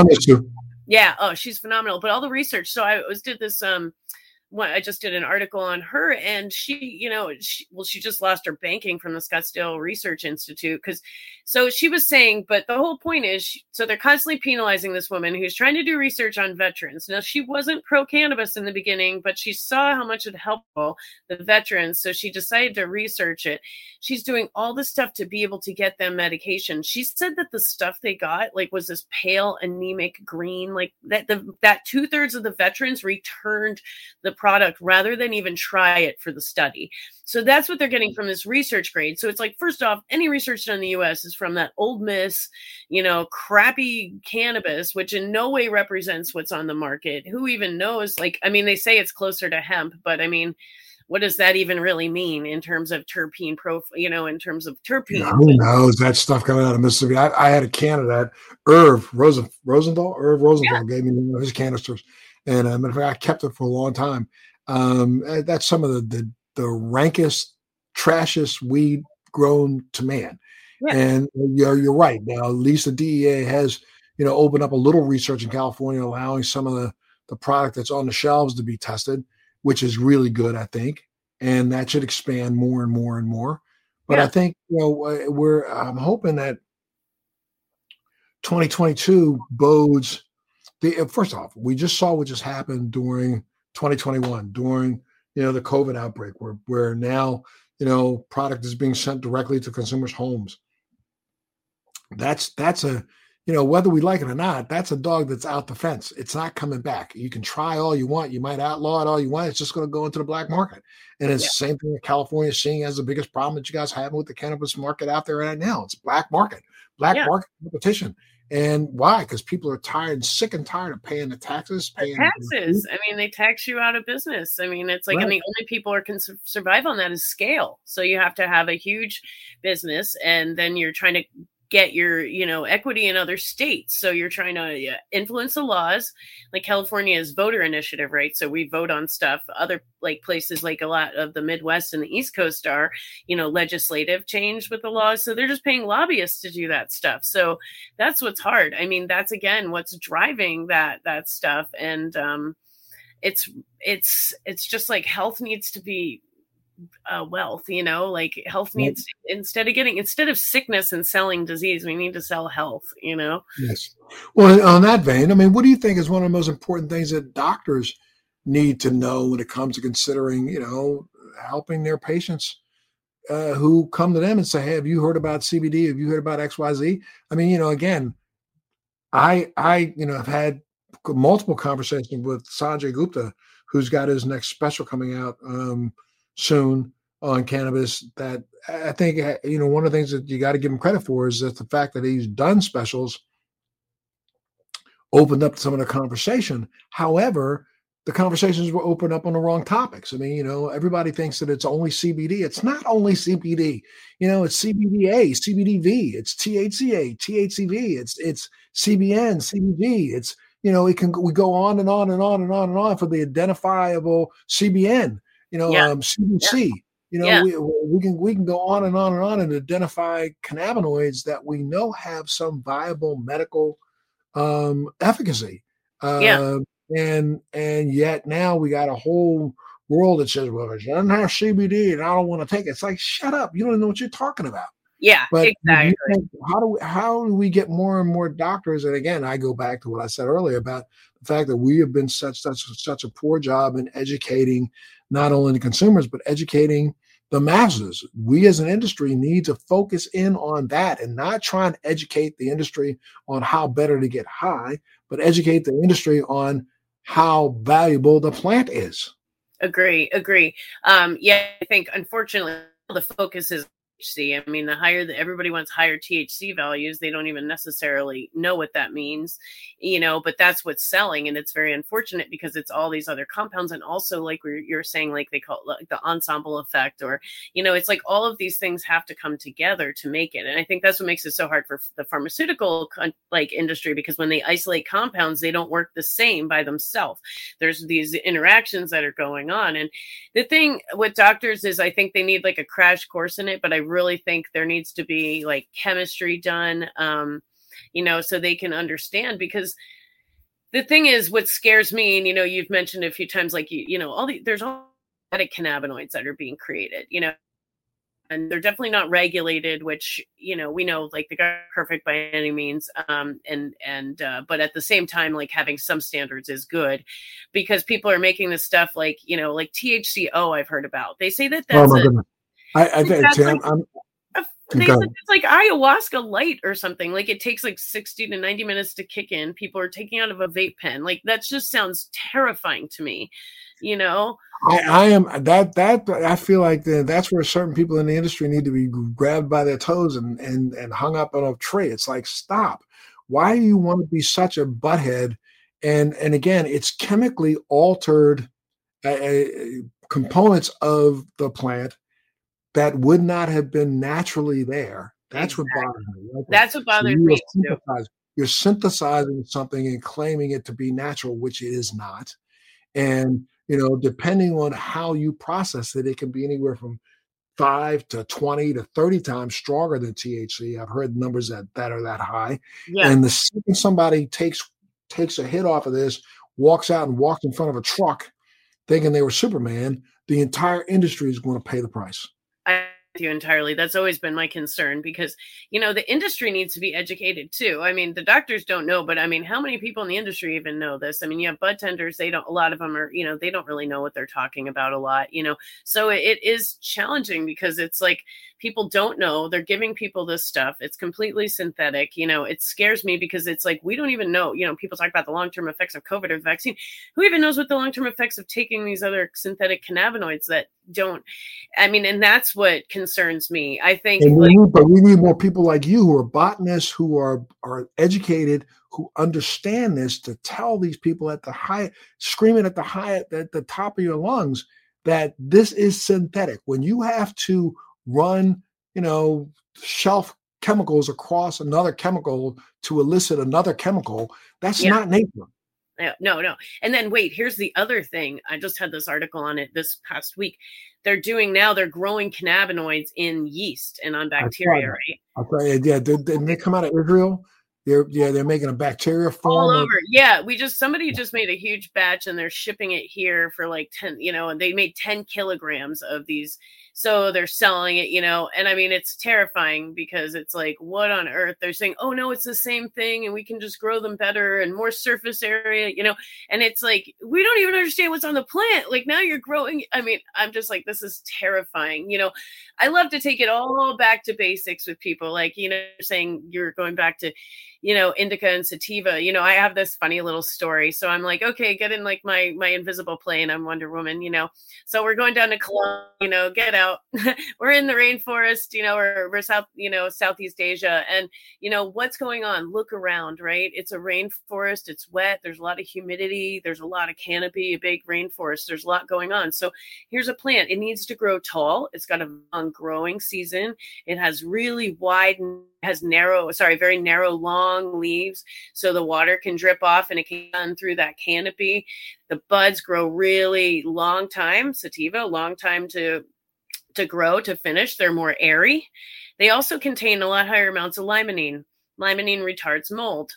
Yeah. Oh, she's phenomenal. But all the research. So I was did this um I just did an article on her, and she, you know, she, well, she just lost her banking from the Scottsdale Research Institute because so she was saying, but the whole point is, so they're constantly penalizing this woman who's trying to do research on veterans. Now, she wasn't pro cannabis in the beginning, but she saw how much it helped the veterans. So she decided to research it. She's doing all this stuff to be able to get them medication. She said that the stuff they got, like, was this pale, anemic green, like that, the, that two thirds of the veterans returned the product rather than even try it for the study. So that's what they're getting mm. from this research grade. So it's like, first off, any research done in the US is from that Ole Miss, you know, crappy cannabis, which in no way represents what's on the market. Who even knows? Like, I mean, they say it's closer to hemp, but I mean, what does that even really mean in terms of terpene profile, you know, in terms of terpene? Yeah, who knows that stuff coming out of Mississippi? I, I had a can of that. Irv Rosen, Rosenthal, Irv Rosenthal yeah. gave me his canisters. And um, I kept it for a long time. Um, eh, that's some of the, the the rankest, trashiest weed grown to man. Yeah. And you're, you're right. Now, at least the DEA has, you know, opened up a little research in California, allowing some of the, the product that's on the shelves to be tested, which is really good, I think. And that should expand more and more and more. But yeah. I think, you know, we're, I'm hoping that 2022 bodes the, uh, first off, we just saw what just happened during 2021, during you know the COVID outbreak, where where now you know product is being sent directly to consumers' homes. That's that's a you know whether we like it or not, that's a dog that's out the fence. It's not coming back. You can try all you want, you might outlaw it all you want. It's just going to go into the black market, and it's yeah. the same thing that California is seeing as the biggest problem that you guys have with the cannabis market out there right now. It's black market, black yeah. market competition and why? Because people are tired, sick and tired of paying the taxes. Paying taxes. I mean, they tax you out of business. I mean, it's like, right. and the only people who can survive on that is scale. So you have to have a huge business, and then you're trying to get your you know equity in other states. So you're trying to influence the laws. Like california's voter initiative right? So we vote on stuff. Other like places like a lot of the midwest and the east coast are you know legislative change with the laws. So they're just paying lobbyists to do that stuff. So that's what's hard. I mean that's again what's driving that that stuff. And um it's it's it's just like health needs to be uh, wealth you know like health needs instead of getting instead of sickness and selling disease we need to sell health you know? Yes. Well on that vein i mean what do you think is one of the most important things that doctors need to know when it comes to considering you know helping their patients uh, who come to them and say hey have you heard about cbd have you heard about xyz i mean you know again i i you know have had multiple conversations with sanjay gupta who's got his next special coming out um, soon on cannabis that I think uh, you know one of the things that you got to give him credit for is that the fact that he's done specials opened up some of the conversation. However, the conversations were opened up on the wrong topics. I mean, you know, everybody thinks that it's only CBD. It's not only CBD. You know, it's CBDA, CBDV, it's THCA, THCV, it's it's CBN, CBG. It's you know, it can we go on and on and on and on and on for the identifiable CBN you know, yeah. um, CBC. Yeah. You know, yeah. we, we can we can go on and on and on and identify cannabinoids that we know have some viable medical um, efficacy. Uh, yeah. And and yet now we got a whole world that says, well, it doesn't have CBD and I don't want to take it. It's like, shut up. You don't know what you're talking about. Yeah, but exactly. How do we, how do we get more and more doctors? And again, I go back to what I said earlier about the fact that we have been such such such a poor job in educating not only the consumers, but educating the masses. We as an industry need to focus in on that and not try and educate the industry on how better to get high, but educate the industry on how valuable the plant is. Agree, agree. Um, yeah, I think unfortunately the focus is THC. I mean, the higher that everybody wants higher THC values, they don't even necessarily know what that means, you know, but that's what's selling. And it's very unfortunate because it's all these other compounds. And also, like you're saying, like they call it like the ensemble effect, or, you know, it's like all of these things have to come together to make it. And I think that's what makes it so hard for the pharmaceutical like industry because when they isolate compounds, they don't work the same by themselves. There's these interactions that are going on. And the thing with doctors is I think they need like a crash course in it, but I really think there needs to be like chemistry done, um, you know, so they can understand because the thing is what scares me, and you know, you've mentioned a few times, like you, you know, all the there's all cannabinoids that are being created, you know, and they're definitely not regulated which you know we know like they're perfect by any means um and and uh but at the same time like having some standards is good because people are making this stuff like you know like thco i've heard about they say that that's oh a. I, I think Tim, like- I'm, they said it's like ayahuasca light or something like it takes like 60 to 90 minutes to kick in people are taking out of a vape pen like that just sounds terrifying to me you know I, I am that that I feel like the, that's where certain people in the industry need to be grabbed by their toes and and and hung up on a tree. It's like stop. Why do you want to be such a butthead? And and again, it's chemically altered uh, components of the plant that would not have been naturally there. That's what bothers me. Like, that's what bothers me too You're synthesizing something and claiming it to be natural, which it is not. And you know, depending on how you process it, it can be anywhere from five to 20 to 30 times stronger than THC. I've heard numbers that, that are that high. yeah And the second somebody takes takes a hit off of this, walks out and walks in front of a truck thinking they were Superman, the entire industry is going to pay the price. I you entirely. That's always been my concern because you know the industry needs to be educated too. I mean, the doctors don't know, but I mean, how many people in the industry even know this? I mean, you have bud tenders; they don't. A lot of them are, you know, they don't really know what they're talking about a lot. You know, so it, it is challenging because it's like people don't know. They're giving people this stuff. It's completely synthetic. You know, it scares me because it's like we don't even know. You know, people talk about the long term effects of COVID or the vaccine. Who even knows what the long term effects of taking these other synthetic cannabinoids that don't? I mean, and that's what concerns me. I think we like need, but we need more people like you who are botanists, who are are educated, who understand this to tell these people at the high, screaming at the high, at the top of your lungs that this is synthetic. When you have to run, you know, shelf chemicals across another chemical to elicit another chemical, that's Yeah. not nature. Yeah, no, no. And then wait, here's the other thing. I just had this article on it this past week. They're doing now, they're growing cannabinoids in yeast and on bacteria, right? I'll tell you, yeah, they, they, come out of Israel. They're yeah, they're making a bacteria form. All of- over. Yeah. We just, somebody just made a huge batch and they're shipping it here for like 10, you know, and they made 10 kilograms of these. So they're selling it, you know, and I mean, it's terrifying because it's like, what on earth? They're saying, oh no, it's the same thing and we can just grow them better and more surface area, you know, and it's like, we don't even understand what's on the plant. Like now you're growing. I mean, I'm just like, this is terrifying. You know, I love to take it all back to basics with people. Like, you know, saying you're going back to, you know, indica and sativa. You know, I have this funny little story. So I'm like, okay, get in like my my invisible plane. I'm Wonder Woman, you know. So we're going down to Colombia, you know, get out. we're in the rainforest, you know, we're, we're south, you know, Southeast Asia. And, you know, what's going on? Look around, right? It's a rainforest, it's wet, there's a lot of humidity, there's a lot of canopy, a big rainforest, there's a lot going on. So here's a plant. It needs to grow tall. It's got a long growing season. It has really wide has narrow, sorry, very narrow, long leaves, so the water can drip off and it can run through that canopy. The buds grow really long time, sativa, long time to to grow to finish. They're more airy. They also contain a lot higher amounts of limonene. Limonene retards mold.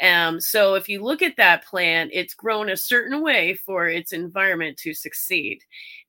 Um, so if you look at that plant, it's grown a certain way for its environment to succeed.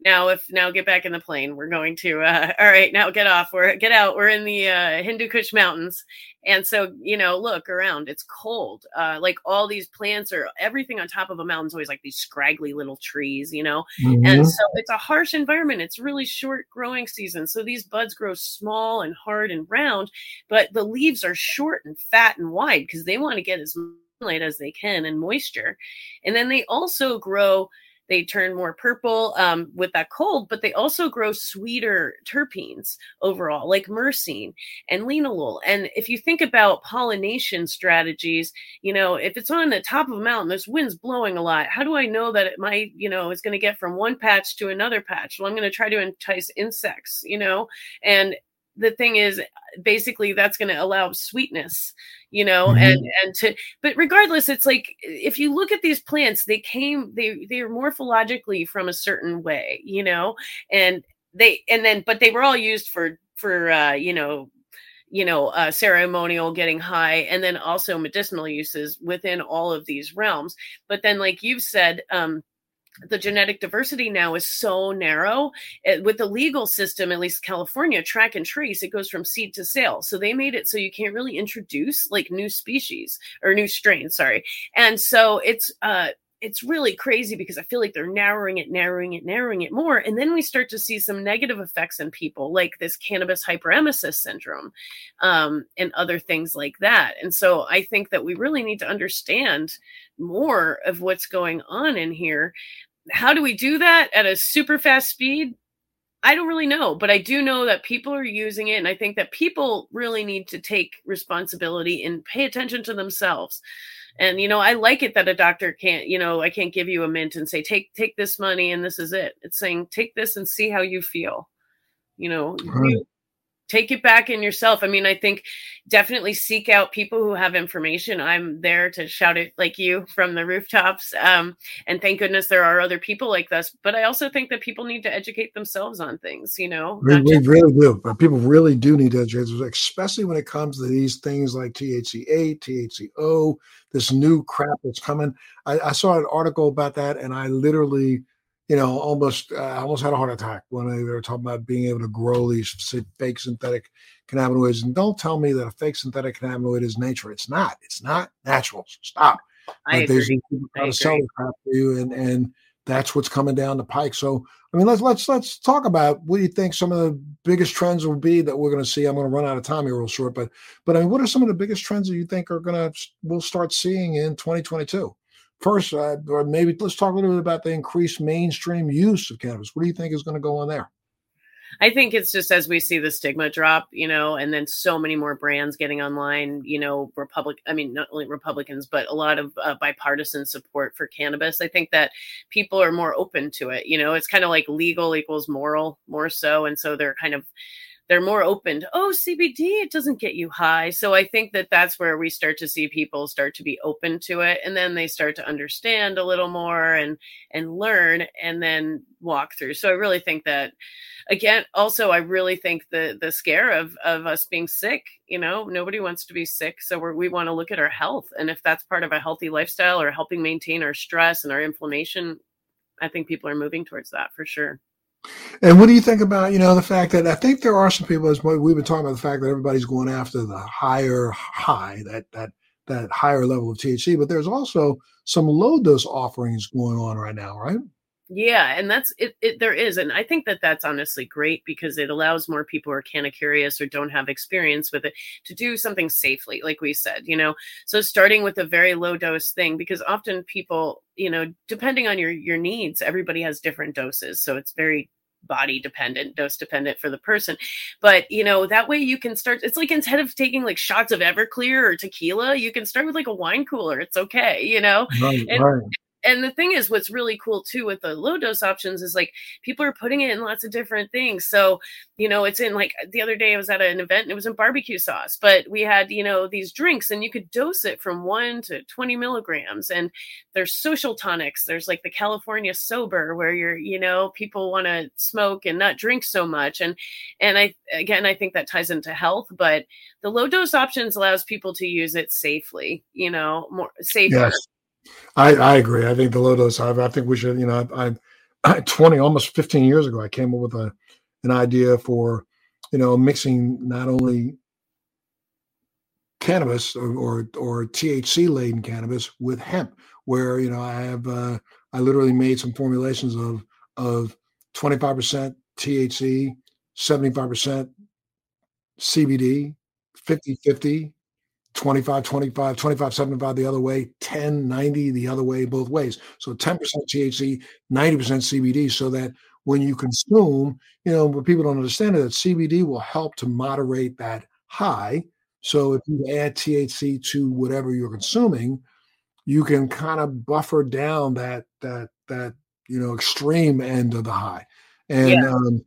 Now, if now get back in the plane, we're going to. Uh, all right, now get off. We're get out. We're in the uh, Hindu Kush Mountains, and so you know, look around. It's cold. Uh, like all these plants are everything on top of a mountain is always like these scraggly little trees, you know. Mhm. And so it's a harsh environment. It's really short growing season. So these buds grow small and hard and round, but the leaves are short and fat and wide because they want to get as much sunlight as they can and moisture. And then they also grow, they turn more purple um, with that cold, but they also grow sweeter terpenes overall, like myrcene and linalool. And if you think about pollination strategies, you know, if it's on the top of a mountain, there's winds blowing a lot. How do I know that it might, you know, is going to get from one patch to another patch? Well, I'm going to try to entice insects, you know, and the thing is basically that's going to allow sweetness you know Mhm. and and to but regardless it's like if you look at these plants they came they they are morphologically from a certain way you know and they and then but they were all used for for uh you know you know uh, ceremonial getting high and then also medicinal uses within all of these realms but then like you've said um the genetic diversity now is so narrow it, with the legal system at least california track and trace it goes from seed to sale. So they made it so you can't really introduce like new species or new strains sorry. And so it's uh it's really crazy because I feel like they're narrowing it, narrowing it, narrowing it more. And then we start to see some negative effects in people, like this cannabis hyperemesis syndrome um, and other things like that. And so I think that we really need to understand more of what's going on in here. How do we do that at a super fast speed? I don't really know, but I do know that people are using it. And I think that people really need to take responsibility and pay attention to themselves and you know i like it that a doctor can't you know i can't give you a mint and say take take this money and this is it it's saying take this and see how you feel you know right. you, take it back in yourself. I mean, I think definitely seek out people who have information. I'm there to shout it like you from the rooftops. Um, and thank goodness there are other people like this. But I also think that people need to educate themselves on things, you know. We, we really do. But people really do need to educate themselves, especially when it comes to these things like THC8, THCO, this new crap that's coming. I, I saw an article about that and I literally you know, almost uh, almost had a heart attack when they were talking about being able to grow these fake synthetic cannabinoids. And don't tell me that a fake synthetic cannabinoid is nature. It's not. It's not natural. Stop. I but agree. people trying to sell the crap to you, and and that's what's coming down the pike. So I mean, let's let's let's talk about what do you think some of the biggest trends will be that we're going to see. I'm going to run out of time here real short, but but I mean, what are some of the biggest trends that you think are going to we'll start seeing in 2022? First, uh, or maybe let's talk a little bit about the increased mainstream use of cannabis. What do you think is going to go on there? I think it's just as we see the stigma drop, you know, and then so many more brands getting online, you know, Republic, I mean, not only Republicans, but a lot of uh, bipartisan support for cannabis. I think that people are more open to it. You know, it's kind of like legal equals moral more so. And so they're kind of, they're more open to oh cbd it doesn't get you high. So i think that that's where we start to see people start to be open to it and then they start to understand a little more and and learn and then walk through. So i really think that again also i really think the the scare of of us being sick you know nobody wants to be sick so we we want to look at our health and if that's part of a healthy lifestyle or helping maintain our stress and our inflammation i think people are moving towards that for sure and what do you think about, you know, the fact that I think there are some people, as we've been talking about the fact that everybody's going after the higher high, that that that higher level of THC, but there's also some low dose offerings going on right now, right? Yeah, and that's it, it, There is, and I think that that's honestly great because it allows more people who are kind of curious or don't have experience with it to do something safely, like we said. You know, so starting with a very low dose thing because often people, you know, depending on your your needs, everybody has different doses, so it's very body dependent, dose dependent for the person. But you know, that way you can start it's like instead of taking like shots of Everclear or tequila, you can start with like a wine cooler. It's okay, you know? Right, and, right and the thing is what's really cool too with the low dose options is like people are putting it in lots of different things. So you know it's in like the other day i was at an event and it was in barbecue sauce but we had you know these drinks and you could dose it from 1 to 20 milligrams. And there's social tonics. There's like the california sober where you're you know people want to smoke and not drink so much. And and i again i think that ties into health but the low dose options allows people to use it safely you know more safer. Yes I, I agree. I think the low dose. I, I think we should. You know, I, I, twenty almost fifteen years ago, I came up with a an idea for you know mixing not only cannabis or or, or THC laden cannabis with hemp, where you know I have uh, I literally made some formulations of of twenty five percent THC, seventy five percent CBD, 50 50 25, 25, 25, 75 the other way, 10, 90 the other way, both ways. So 10% THC, 90% CBD, so that when you consume, you know, what people don't understand is that CBD will help to moderate that high. So if you add THC to whatever you're consuming, you can kind of buffer down that that that you know extreme end of the high. And yeah. um,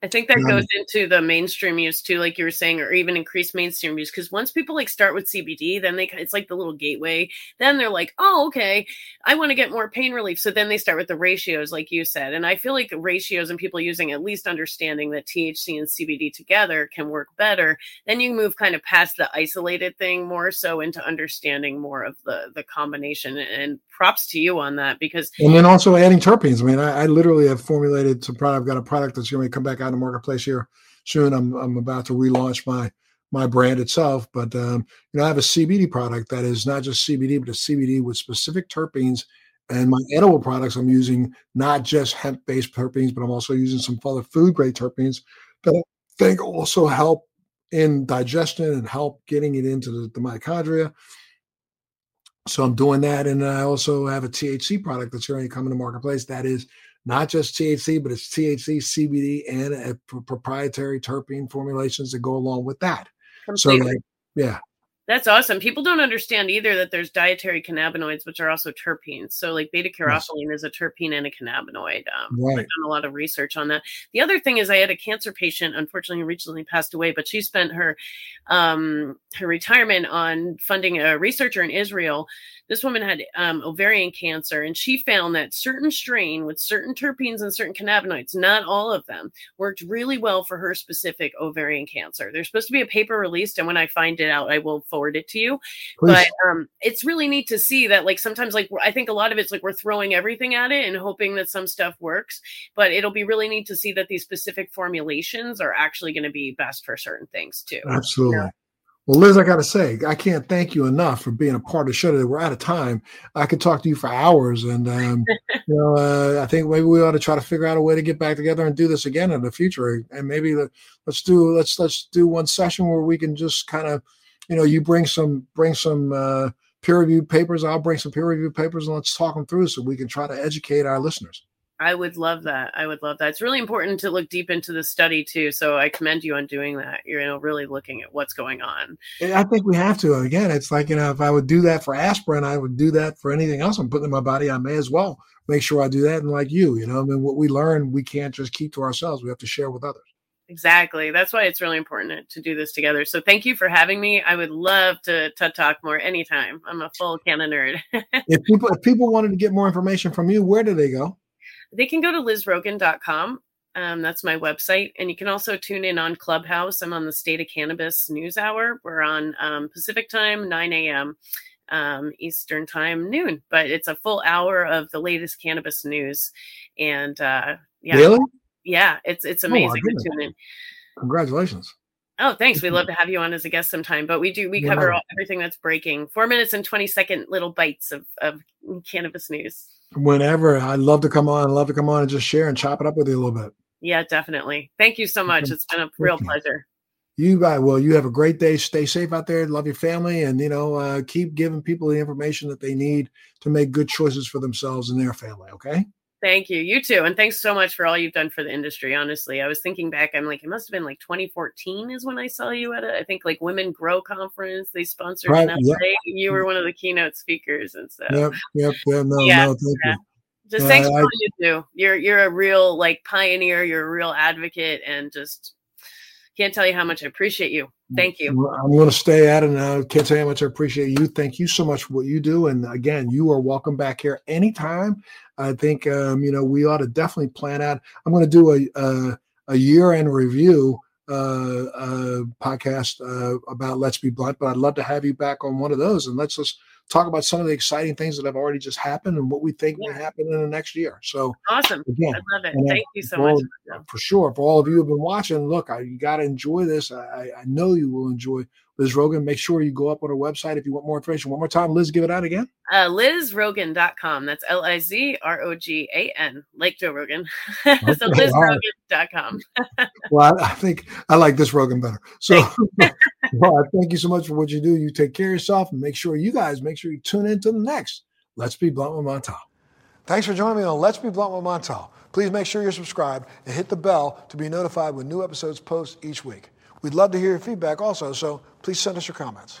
I think that um, goes into the mainstream use too, like you were saying, or even increased mainstream use. Because once people like start with CBD, then they it's like the little gateway. Then they're like, oh, okay, I want to get more pain relief. So then they start with the ratios, like you said. And I feel like ratios and people using at least understanding that THC and CBD together can work better. Then you move kind of past the isolated thing more so into understanding more of the the combination. And props to you on that because and then also adding terpenes. I mean, I, I literally have formulated some product. I've got a product that's going to come back out in marketplace here soon. I'm I'm about to relaunch my my brand itself, but um, you know, I have a CBD product that is not just CBD, but a CBD with specific terpenes. And my edible products, I'm using not just hemp-based terpenes, but I'm also using some other food-grade terpenes that I think also help in digestion and help getting it into the, the mitochondria. So I'm doing that, and I also have a THC product that's going to come in the marketplace that is not just THC, but it's THC, CBD, and a proprietary terpene formulations that go along with that. Completely. So, like, yeah. That's awesome. People don't understand either that there's dietary cannabinoids, which are also terpenes. So, like beta caryophyllene yes. is a terpene and a cannabinoid. Um, right. I've done a lot of research on that. The other thing is, I had a cancer patient, unfortunately, recently passed away, but she spent her um, her retirement on funding a researcher in Israel this woman had um, ovarian cancer, and she found that certain strain with certain terpenes and certain cannabinoids, not all of them, worked really well for her specific ovarian cancer. There's supposed to be a paper released, and when I find it out, I will forward it to you. Please. But um, it's really neat to see that, like, sometimes, like, I think a lot of it's like we're throwing everything at it and hoping that some stuff works. But it'll be really neat to see that these specific formulations are actually going to be best for certain things too. Absolutely. Well, Liz, I got to say, I can't thank you enough for being a part of the show today. We're out of time. I could talk to you for hours, and um, you know, uh, I think maybe we ought to try to figure out a way to get back together and do this again in the future. And maybe let, us do let's let's do one session where we can just kind of, you know, you bring some bring some uh, peer reviewed papers, I'll bring some peer reviewed papers, and let's talk them through so we can try to educate our listeners. I would love that. I would love that. It's really important to look deep into the study too. So I commend you on doing that. You're you know really looking at what's going on. I think we have to. Again, it's like you know if I would do that for aspirin, I would do that for anything else I'm putting in my body. I may as well make sure I do that. And like you, you know, I mean, what we learn, we can't just keep to ourselves. We have to share with others. Exactly. That's why it's really important to do this together. So thank you for having me. I would love to, to talk more anytime. I'm a full canna nerd. if people if people wanted to get more information from you, where do they go? They can go to lizrogan.com. Um, that's my website. And you can also tune in on Clubhouse. I'm on the State of Cannabis News Hour. We're on um, Pacific Time, 9 a.m. Um, Eastern Time, noon. But it's a full hour of the latest cannabis news. And uh, yeah, really? yeah, it's it's oh, amazing oh, to tune in. Congratulations. Oh, thanks. We'd love to have you on as a guest sometime. But we do we cover all, everything that's breaking. Four minutes and twenty second little bites of, of cannabis news whenever. I'd love to come on. I'd love to come on and just share and chop it up with you a little bit. Yeah, definitely. Thank you so much. It's been a real pleasure. You guys, well, you have a great day. Stay safe out there. Love your family, and you know, uh, keep giving people the information that they need to make good choices for themselves and their family. Okay. Thank you. You too. And thanks so much for all you've done for the industry. Honestly, I was thinking back, I'm like, it must have been like 2014 is when I saw you at a, I think like Women Grow Conference. They sponsored right, yep. You were one of the keynote speakers and stuff. Yep. Yep. Yeah, no, yeah, no, thank yeah. you. Just uh, thanks for all you do. You're you're a real like pioneer. You're a real advocate, and just can't tell you how much I appreciate you. Thank you. I'm going to stay at it now. Can't say how much I appreciate you. Thank you so much for what you do. And again, you are welcome back here anytime. I think um, you know we ought to definitely plan out. I'm going to do a a, a year end review uh, uh, podcast uh, about Let's Be Blunt, but I'd love to have you back on one of those and let's just talk about some of the exciting things that have already just happened and what we think yeah. may happen in the next year. So awesome. Again, I love it. Thank you so much. for sure. For all of you who have been watching, look, I, you got to enjoy this. I, I know you will enjoy Liz Rogan. Make sure you go up on her website if you want more information. One more time, Liz, give it out again. Uh, LizRogan.com. That's L I Z R O G A N, like Joe Rogan. Okay, so LizRogan.com. well, I, I, think I like this Rogan better. So, well, thank you so much for what you do. You take care of yourself and make sure you guys make sure you tune in to the next Let's Be Blunt with Montel. Thanks for joining me on Let's Be Blunt with Montel. Please make sure you're subscribed and hit the bell to be notified when new episodes post each week. We'd love to hear your feedback also, so please send us your comments.